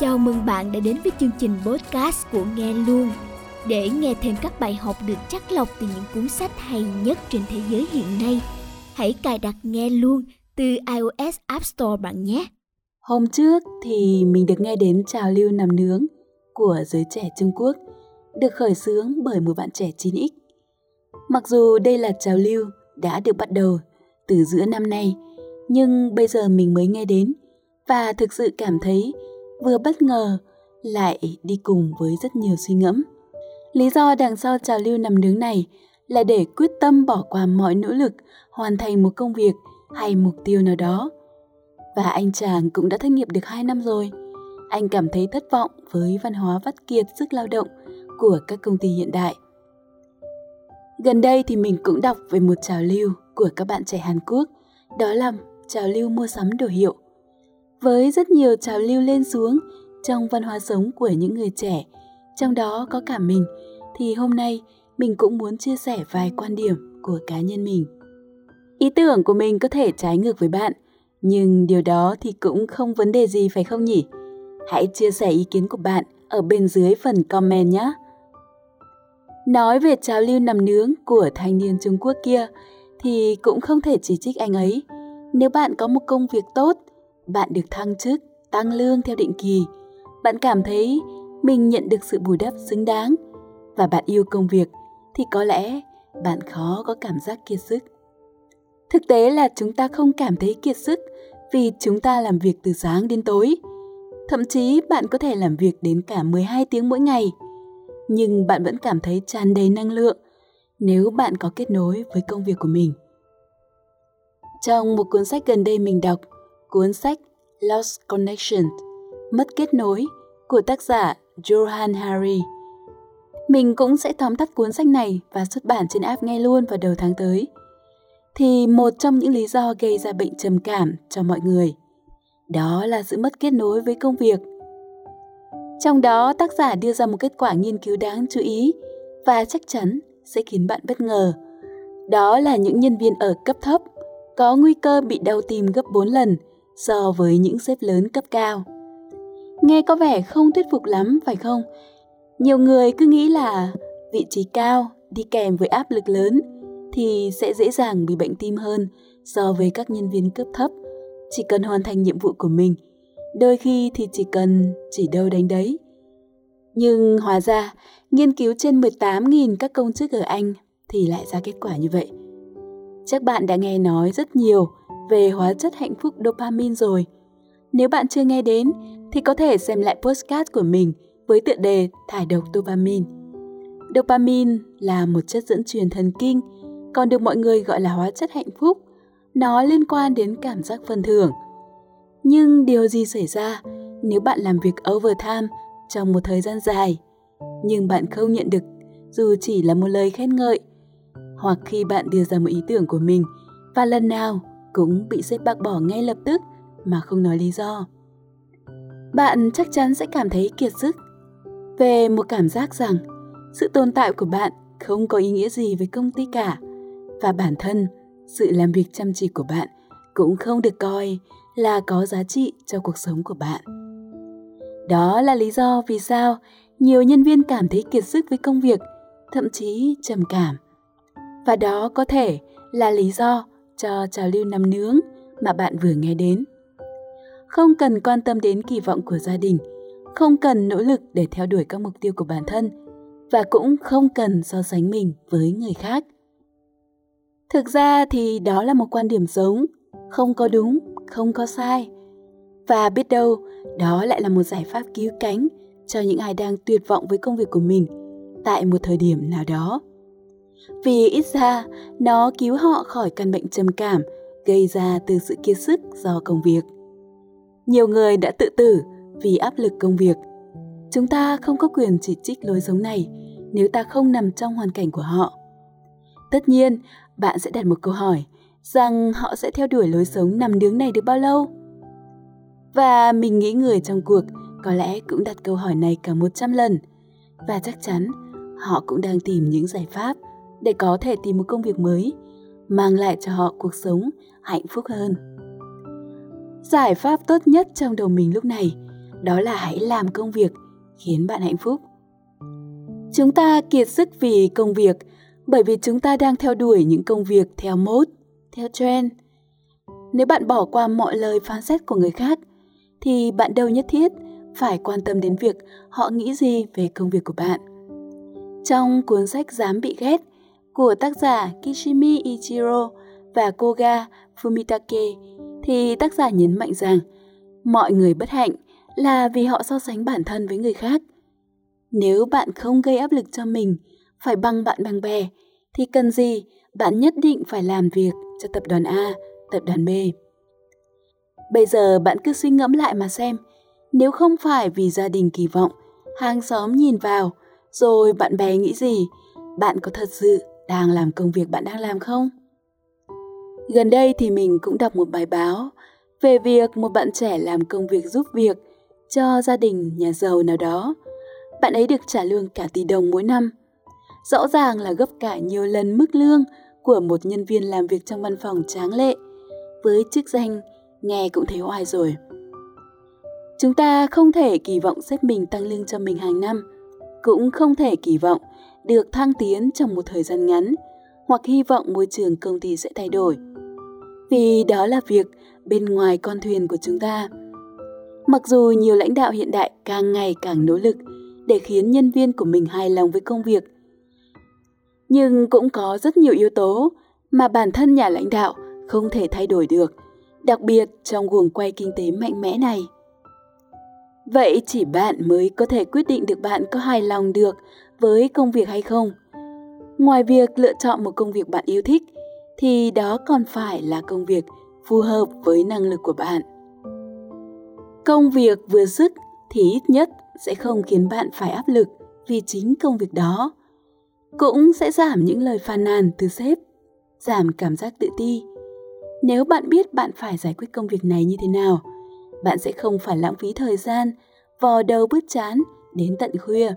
Chào mừng bạn đã đến với chương trình podcast của Nghe Luôn. Để nghe thêm các bài học được chắc lọc từ những cuốn sách hay nhất trên thế giới hiện nay, hãy cài đặt Nghe Luôn từ iOS App Store bạn nhé. Hôm trước thì mình được nghe đến trào lưu nằm nướng của giới trẻ Trung Quốc, được khởi xướng bởi một bạn trẻ 9X. Mặc dù đây là trào lưu đã được bắt đầu từ giữa năm nay, nhưng bây giờ mình mới nghe đến và thực sự cảm thấy vừa bất ngờ lại đi cùng với rất nhiều suy ngẫm. Lý do đằng sau trào lưu nằm nướng này là để quyết tâm bỏ qua mọi nỗ lực hoàn thành một công việc hay mục tiêu nào đó. Và anh chàng cũng đã thất nghiệp được 2 năm rồi. Anh cảm thấy thất vọng với văn hóa vắt kiệt sức lao động của các công ty hiện đại. Gần đây thì mình cũng đọc về một trào lưu của các bạn trẻ Hàn Quốc, đó là trào lưu mua sắm đồ hiệu. Với rất nhiều trào lưu lên xuống trong văn hóa sống của những người trẻ, trong đó có cả mình, thì hôm nay mình cũng muốn chia sẻ vài quan điểm của cá nhân mình. Ý tưởng của mình có thể trái ngược với bạn, nhưng điều đó thì cũng không vấn đề gì phải không nhỉ? Hãy chia sẻ ý kiến của bạn ở bên dưới phần comment nhé. Nói về trào lưu nằm nướng của thanh niên Trung Quốc kia thì cũng không thể chỉ trích anh ấy. Nếu bạn có một công việc tốt, bạn được thăng chức, tăng lương theo định kỳ, bạn cảm thấy mình nhận được sự bù đắp xứng đáng và bạn yêu công việc thì có lẽ bạn khó có cảm giác kiệt sức. Thực tế là chúng ta không cảm thấy kiệt sức vì chúng ta làm việc từ sáng đến tối. Thậm chí bạn có thể làm việc đến cả 12 tiếng mỗi ngày, nhưng bạn vẫn cảm thấy tràn đầy năng lượng nếu bạn có kết nối với công việc của mình. Trong một cuốn sách gần đây mình đọc, cuốn sách Lost Connection, Mất kết nối của tác giả Johan Hari. Mình cũng sẽ tóm tắt cuốn sách này và xuất bản trên app ngay luôn vào đầu tháng tới. Thì một trong những lý do gây ra bệnh trầm cảm cho mọi người, đó là sự mất kết nối với công việc. Trong đó tác giả đưa ra một kết quả nghiên cứu đáng chú ý và chắc chắn sẽ khiến bạn bất ngờ. Đó là những nhân viên ở cấp thấp có nguy cơ bị đau tim gấp 4 lần so với những sếp lớn cấp cao. Nghe có vẻ không thuyết phục lắm phải không? Nhiều người cứ nghĩ là vị trí cao đi kèm với áp lực lớn thì sẽ dễ dàng bị bệnh tim hơn so với các nhân viên cấp thấp chỉ cần hoàn thành nhiệm vụ của mình. Đôi khi thì chỉ cần chỉ đâu đánh đấy. Nhưng hóa ra, nghiên cứu trên 18.000 các công chức ở Anh thì lại ra kết quả như vậy. Chắc bạn đã nghe nói rất nhiều về hóa chất hạnh phúc dopamine rồi. Nếu bạn chưa nghe đến thì có thể xem lại postcard của mình với tựa đề thải độc dopamine. Dopamine là một chất dẫn truyền thần kinh, còn được mọi người gọi là hóa chất hạnh phúc. Nó liên quan đến cảm giác phần thưởng. Nhưng điều gì xảy ra nếu bạn làm việc overtime trong một thời gian dài, nhưng bạn không nhận được dù chỉ là một lời khen ngợi, hoặc khi bạn đưa ra một ý tưởng của mình và lần nào cũng bị sếp bác bỏ ngay lập tức mà không nói lý do. Bạn chắc chắn sẽ cảm thấy kiệt sức về một cảm giác rằng sự tồn tại của bạn không có ý nghĩa gì với công ty cả và bản thân sự làm việc chăm chỉ của bạn cũng không được coi là có giá trị cho cuộc sống của bạn. Đó là lý do vì sao nhiều nhân viên cảm thấy kiệt sức với công việc, thậm chí trầm cảm. Và đó có thể là lý do cho trào lưu nằm nướng mà bạn vừa nghe đến. Không cần quan tâm đến kỳ vọng của gia đình, không cần nỗ lực để theo đuổi các mục tiêu của bản thân và cũng không cần so sánh mình với người khác. Thực ra thì đó là một quan điểm giống, không có đúng, không có sai. Và biết đâu, đó lại là một giải pháp cứu cánh cho những ai đang tuyệt vọng với công việc của mình tại một thời điểm nào đó vì ít ra nó cứu họ khỏi căn bệnh trầm cảm gây ra từ sự kiệt sức do công việc. Nhiều người đã tự tử vì áp lực công việc. Chúng ta không có quyền chỉ trích lối sống này nếu ta không nằm trong hoàn cảnh của họ. Tất nhiên, bạn sẽ đặt một câu hỏi rằng họ sẽ theo đuổi lối sống nằm nướng này được bao lâu? Và mình nghĩ người trong cuộc có lẽ cũng đặt câu hỏi này cả 100 lần. Và chắc chắn họ cũng đang tìm những giải pháp để có thể tìm một công việc mới, mang lại cho họ cuộc sống hạnh phúc hơn. Giải pháp tốt nhất trong đầu mình lúc này đó là hãy làm công việc khiến bạn hạnh phúc. Chúng ta kiệt sức vì công việc bởi vì chúng ta đang theo đuổi những công việc theo mode, theo trend. Nếu bạn bỏ qua mọi lời phán xét của người khác thì bạn đâu nhất thiết phải quan tâm đến việc họ nghĩ gì về công việc của bạn. Trong cuốn sách Dám bị ghét của tác giả Kishimi Ichiro và Koga Fumitake thì tác giả nhấn mạnh rằng mọi người bất hạnh là vì họ so sánh bản thân với người khác. Nếu bạn không gây áp lực cho mình phải bằng bạn bằng bè thì cần gì bạn nhất định phải làm việc cho tập đoàn A, tập đoàn B. Bây giờ bạn cứ suy ngẫm lại mà xem, nếu không phải vì gia đình kỳ vọng, hàng xóm nhìn vào, rồi bạn bè nghĩ gì, bạn có thật sự đang làm công việc bạn đang làm không? Gần đây thì mình cũng đọc một bài báo về việc một bạn trẻ làm công việc giúp việc cho gia đình nhà giàu nào đó. Bạn ấy được trả lương cả tỷ đồng mỗi năm. Rõ ràng là gấp cả nhiều lần mức lương của một nhân viên làm việc trong văn phòng tráng lệ với chức danh nghe cũng thấy oai rồi. Chúng ta không thể kỳ vọng xếp mình tăng lương cho mình hàng năm, cũng không thể kỳ vọng được thăng tiến trong một thời gian ngắn hoặc hy vọng môi trường công ty sẽ thay đổi. Vì đó là việc bên ngoài con thuyền của chúng ta. Mặc dù nhiều lãnh đạo hiện đại càng ngày càng nỗ lực để khiến nhân viên của mình hài lòng với công việc, nhưng cũng có rất nhiều yếu tố mà bản thân nhà lãnh đạo không thể thay đổi được, đặc biệt trong guồng quay kinh tế mạnh mẽ này. Vậy chỉ bạn mới có thể quyết định được bạn có hài lòng được với công việc hay không. Ngoài việc lựa chọn một công việc bạn yêu thích thì đó còn phải là công việc phù hợp với năng lực của bạn. Công việc vừa sức thì ít nhất sẽ không khiến bạn phải áp lực vì chính công việc đó. Cũng sẽ giảm những lời phàn nàn từ sếp, giảm cảm giác tự ti. Nếu bạn biết bạn phải giải quyết công việc này như thế nào, bạn sẽ không phải lãng phí thời gian vò đầu bứt chán đến tận khuya.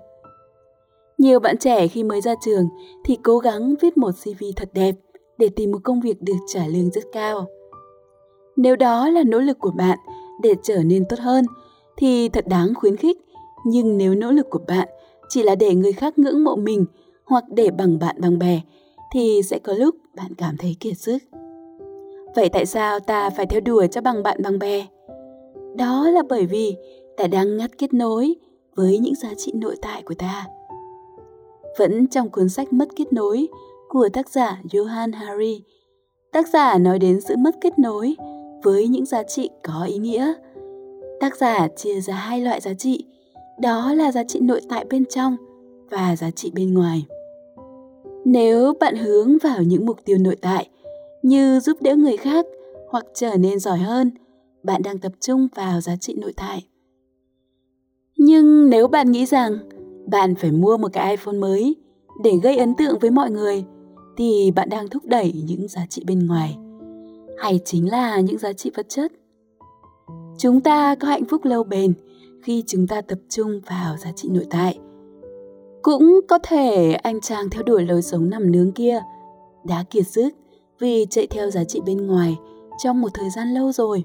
Nhiều bạn trẻ khi mới ra trường thì cố gắng viết một CV thật đẹp để tìm một công việc được trả lương rất cao. Nếu đó là nỗ lực của bạn để trở nên tốt hơn thì thật đáng khuyến khích, nhưng nếu nỗ lực của bạn chỉ là để người khác ngưỡng mộ mình hoặc để bằng bạn bằng bè thì sẽ có lúc bạn cảm thấy kiệt sức. Vậy tại sao ta phải theo đuổi cho bằng bạn bằng bè? Đó là bởi vì ta đang ngắt kết nối với những giá trị nội tại của ta. Vẫn trong cuốn sách Mất kết nối của tác giả Johan Hari, tác giả nói đến sự mất kết nối với những giá trị có ý nghĩa. Tác giả chia ra hai loại giá trị, đó là giá trị nội tại bên trong và giá trị bên ngoài. Nếu bạn hướng vào những mục tiêu nội tại như giúp đỡ người khác hoặc trở nên giỏi hơn, bạn đang tập trung vào giá trị nội tại. Nhưng nếu bạn nghĩ rằng bạn phải mua một cái iPhone mới để gây ấn tượng với mọi người, thì bạn đang thúc đẩy những giá trị bên ngoài, hay chính là những giá trị vật chất. Chúng ta có hạnh phúc lâu bền khi chúng ta tập trung vào giá trị nội tại. Cũng có thể anh chàng theo đuổi lối sống nằm nướng kia đã kiệt sức vì chạy theo giá trị bên ngoài trong một thời gian lâu rồi.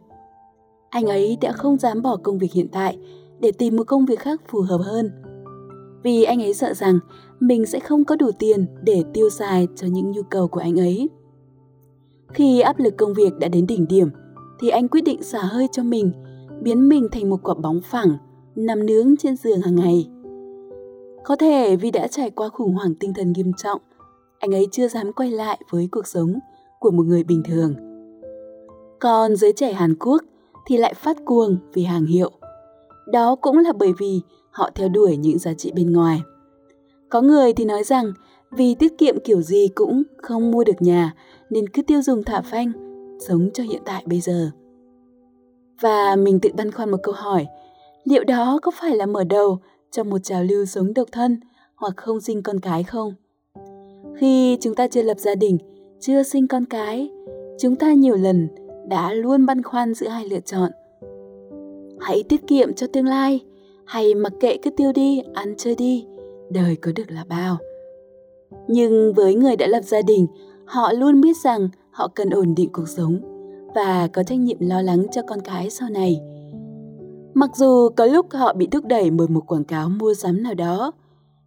Anh ấy đã không dám bỏ công việc hiện tại để tìm một công việc khác phù hợp hơn. Vì anh ấy sợ rằng mình sẽ không có đủ tiền để tiêu xài cho những nhu cầu của anh ấy. Khi áp lực công việc đã đến đỉnh điểm, thì anh quyết định xả hơi cho mình, biến mình thành một quả bóng phẳng, nằm nướng trên giường hàng ngày. Có thể vì đã trải qua khủng hoảng tinh thần nghiêm trọng, anh ấy chưa dám quay lại với cuộc sống của một người bình thường. Còn giới trẻ Hàn Quốc thì lại phát cuồng vì hàng hiệu. Đó cũng là bởi vì họ theo đuổi những giá trị bên ngoài. Có người thì nói rằng vì tiết kiệm kiểu gì cũng không mua được nhà nên cứ tiêu dùng thả phanh, sống cho hiện tại bây giờ. Và mình tự băn khoăn một câu hỏi, liệu đó có phải là mở đầu cho một trào lưu sống độc thân hoặc không sinh con cái không? Khi chúng ta chưa lập gia đình, chưa sinh con cái, chúng ta nhiều lần đã luôn băn khoăn giữa hai lựa chọn. Hãy tiết kiệm cho tương lai, hay mặc kệ cứ tiêu đi, ăn chơi đi, đời có được là bao. Nhưng với người đã lập gia đình, họ luôn biết rằng họ cần ổn định cuộc sống và có trách nhiệm lo lắng cho con cái sau này. Mặc dù có lúc họ bị thúc đẩy bởi một quảng cáo mua sắm nào đó,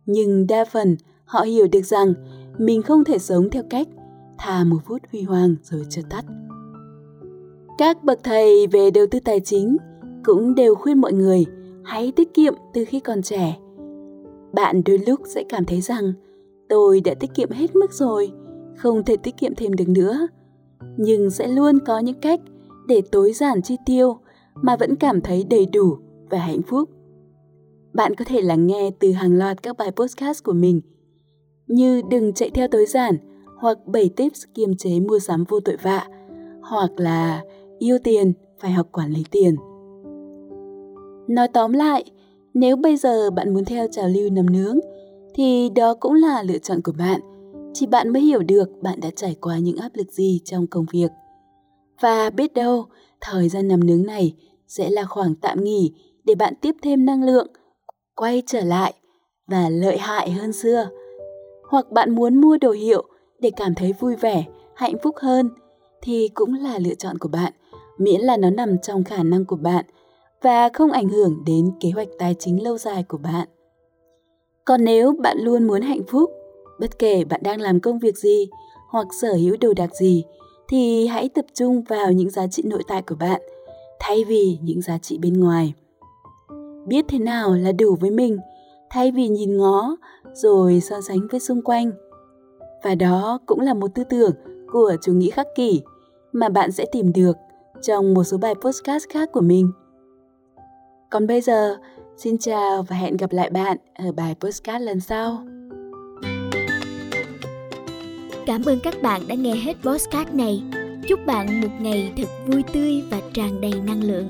nhưng đa phần họ hiểu được rằng mình không thể sống theo cách thà một phút huy hoàng rồi chợt tắt. Các bậc thầy về đầu tư tài chính cũng đều khuyên mọi người hãy tiết kiệm từ khi còn trẻ. Bạn đôi lúc sẽ cảm thấy rằng tôi đã tiết kiệm hết mức rồi, không thể tiết kiệm thêm được nữa. Nhưng sẽ luôn có những cách để tối giản chi tiêu mà vẫn cảm thấy đầy đủ và hạnh phúc. Bạn có thể lắng nghe từ hàng loạt các bài podcast của mình như đừng chạy theo tối giản hoặc 7 tips kiềm chế mua sắm vô tội vạ hoặc là yêu tiền phải học quản lý tiền. Nói tóm lại, nếu bây giờ bạn muốn theo trào lưu nằm nướng thì đó cũng là lựa chọn của bạn. Chỉ bạn mới hiểu được bạn đã trải qua những áp lực gì trong công việc. Và biết đâu, thời gian nằm nướng này sẽ là khoảng tạm nghỉ để bạn tiếp thêm năng lượng, quay trở lại và lợi hại hơn xưa. Hoặc bạn muốn mua đồ hiệu để cảm thấy vui vẻ, hạnh phúc hơn thì cũng là lựa chọn của bạn, miễn là nó nằm trong khả năng của bạn và không ảnh hưởng đến kế hoạch tài chính lâu dài của bạn. Còn nếu bạn luôn muốn hạnh phúc, bất kể bạn đang làm công việc gì hoặc sở hữu đồ đạc gì, thì hãy tập trung vào những giá trị nội tại của bạn thay vì những giá trị bên ngoài. Biết thế nào là đủ với mình thay vì nhìn ngó rồi so sánh với xung quanh. Và đó cũng là một tư tưởng của chủ nghĩa khắc kỷ mà bạn sẽ tìm được trong một số bài podcast khác của mình. Còn bây giờ, xin chào và hẹn gặp lại bạn ở bài podcast lần sau. Cảm ơn các bạn đã nghe hết podcast này. Chúc bạn một ngày thật vui tươi và tràn đầy năng lượng.